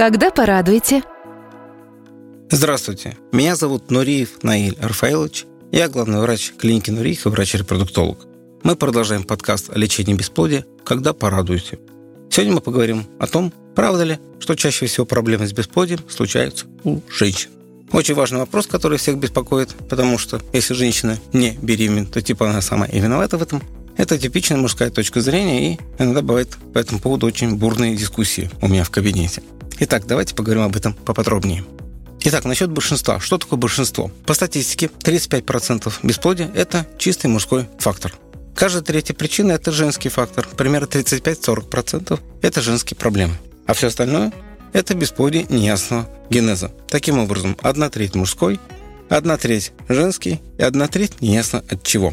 Когда порадуете? Здравствуйте, меня зовут Нуриев Наиль Рафаилович. Я главный врач клиники Нуриев и врач-репродуктолог. Мы продолжаем подкаст о лечении бесплодия «Когда порадуете». Сегодня мы поговорим о том, правда ли, что чаще всего проблемы с бесплодием случаются у женщин. Очень важный вопрос, который всех беспокоит, потому что если женщина не беременна, то типа она сама и виновата в этом. Это типичная мужская точка зрения, и иногда бывает по этому поводу очень бурные дискуссии у меня в кабинете. Итак, давайте поговорим об этом поподробнее. Итак, насчет большинства. Что такое большинство? По статистике, 35% бесплодия – это чистый мужской фактор. Каждая третья причина – это женский фактор. Примерно 35-40% – это женские проблемы. А все остальное – это бесплодие неясного генеза. Таким образом, одна треть мужской, одна треть женский и одна треть неясно от чего.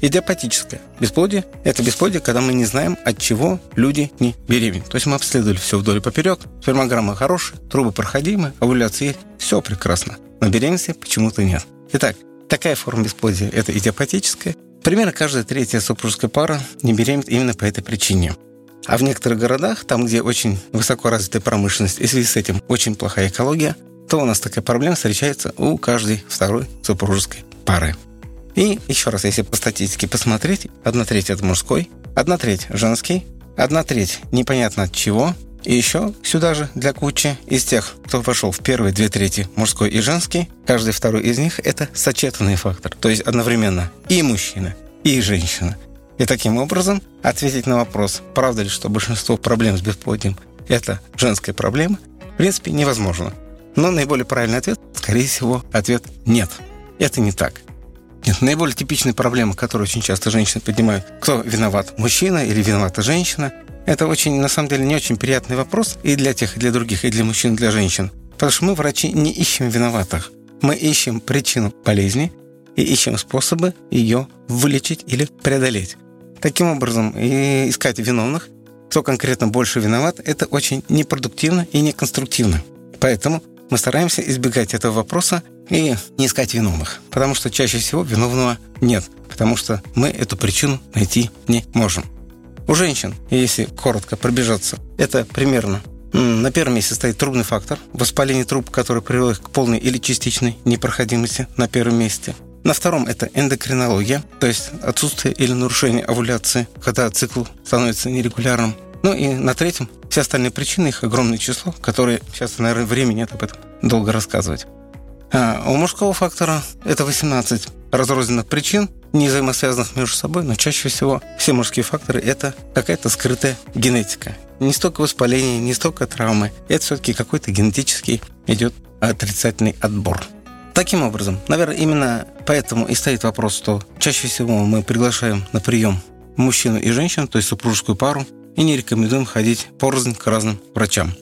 Идиопатическое бесплодие – это бесплодие, когда мы не знаем, от чего люди не беременны. То есть мы обследовали все вдоль и поперек, спермограмма хорошая, трубы проходимые, овуляция есть, все прекрасно. Но беременности почему-то нет. Итак, такая форма бесплодия – это идиопатическая. Примерно каждая третья супружеская пара не беременна именно по этой причине. А в некоторых городах, там, где очень высоко развитая промышленность, и в связи с этим очень плохая экология, то у нас такая проблема встречается у каждой второй супружеской пары. И еще раз, если по статистике посмотреть, одна треть это мужской, одна треть женский, одна треть непонятно от чего, и еще сюда же для кучи из тех, кто вошел в первые две трети мужской и женский, каждый второй из них это сочетанный фактор, то есть одновременно и мужчина, и женщина. И таким образом ответить на вопрос, правда ли, что большинство проблем с бесплодием – это женская проблема, в принципе, невозможно. Но наиболее правильный ответ, скорее всего, ответ «нет». Это не так. Нет, наиболее типичная проблема, которую очень часто женщины поднимают, кто виноват, мужчина или виновата женщина, это очень, на самом деле, не очень приятный вопрос и для тех, и для других, и для мужчин, и для женщин. Потому что мы, врачи, не ищем виноватых. Мы ищем причину болезни и ищем способы ее вылечить или преодолеть. Таким образом, и искать виновных, кто конкретно больше виноват, это очень непродуктивно и неконструктивно. Поэтому мы стараемся избегать этого вопроса и не искать виновных, потому что чаще всего виновного нет, потому что мы эту причину найти не можем. У женщин, если коротко пробежаться, это примерно на первом месте стоит трубный фактор, воспаление труб, которое приводит к полной или частичной непроходимости на первом месте. На втором это эндокринология, то есть отсутствие или нарушение овуляции, когда цикл становится нерегулярным. Ну и на третьем все остальные причины, их огромное число, которые сейчас, наверное, времени нет об этом долго рассказывать. А у мужского фактора это 18 разрозненных причин, не взаимосвязанных между собой, но чаще всего все мужские факторы – это какая-то скрытая генетика. Не столько воспаление, не столько травмы. Это все-таки какой-то генетический идет отрицательный отбор. Таким образом, наверное, именно поэтому и стоит вопрос, что чаще всего мы приглашаем на прием мужчину и женщину, то есть супружескую пару, и не рекомендуем ходить порознь к разным врачам.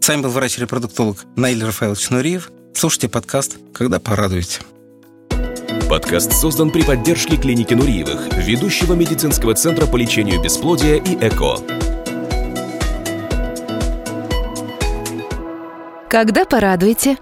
С вами был врач-репродуктолог Наиль Рафаэлович Нуриев. Слушайте подкаст «Когда порадуете». Подкаст создан при поддержке клиники Нуриевых, ведущего медицинского центра по лечению бесплодия и ЭКО. Когда порадуете?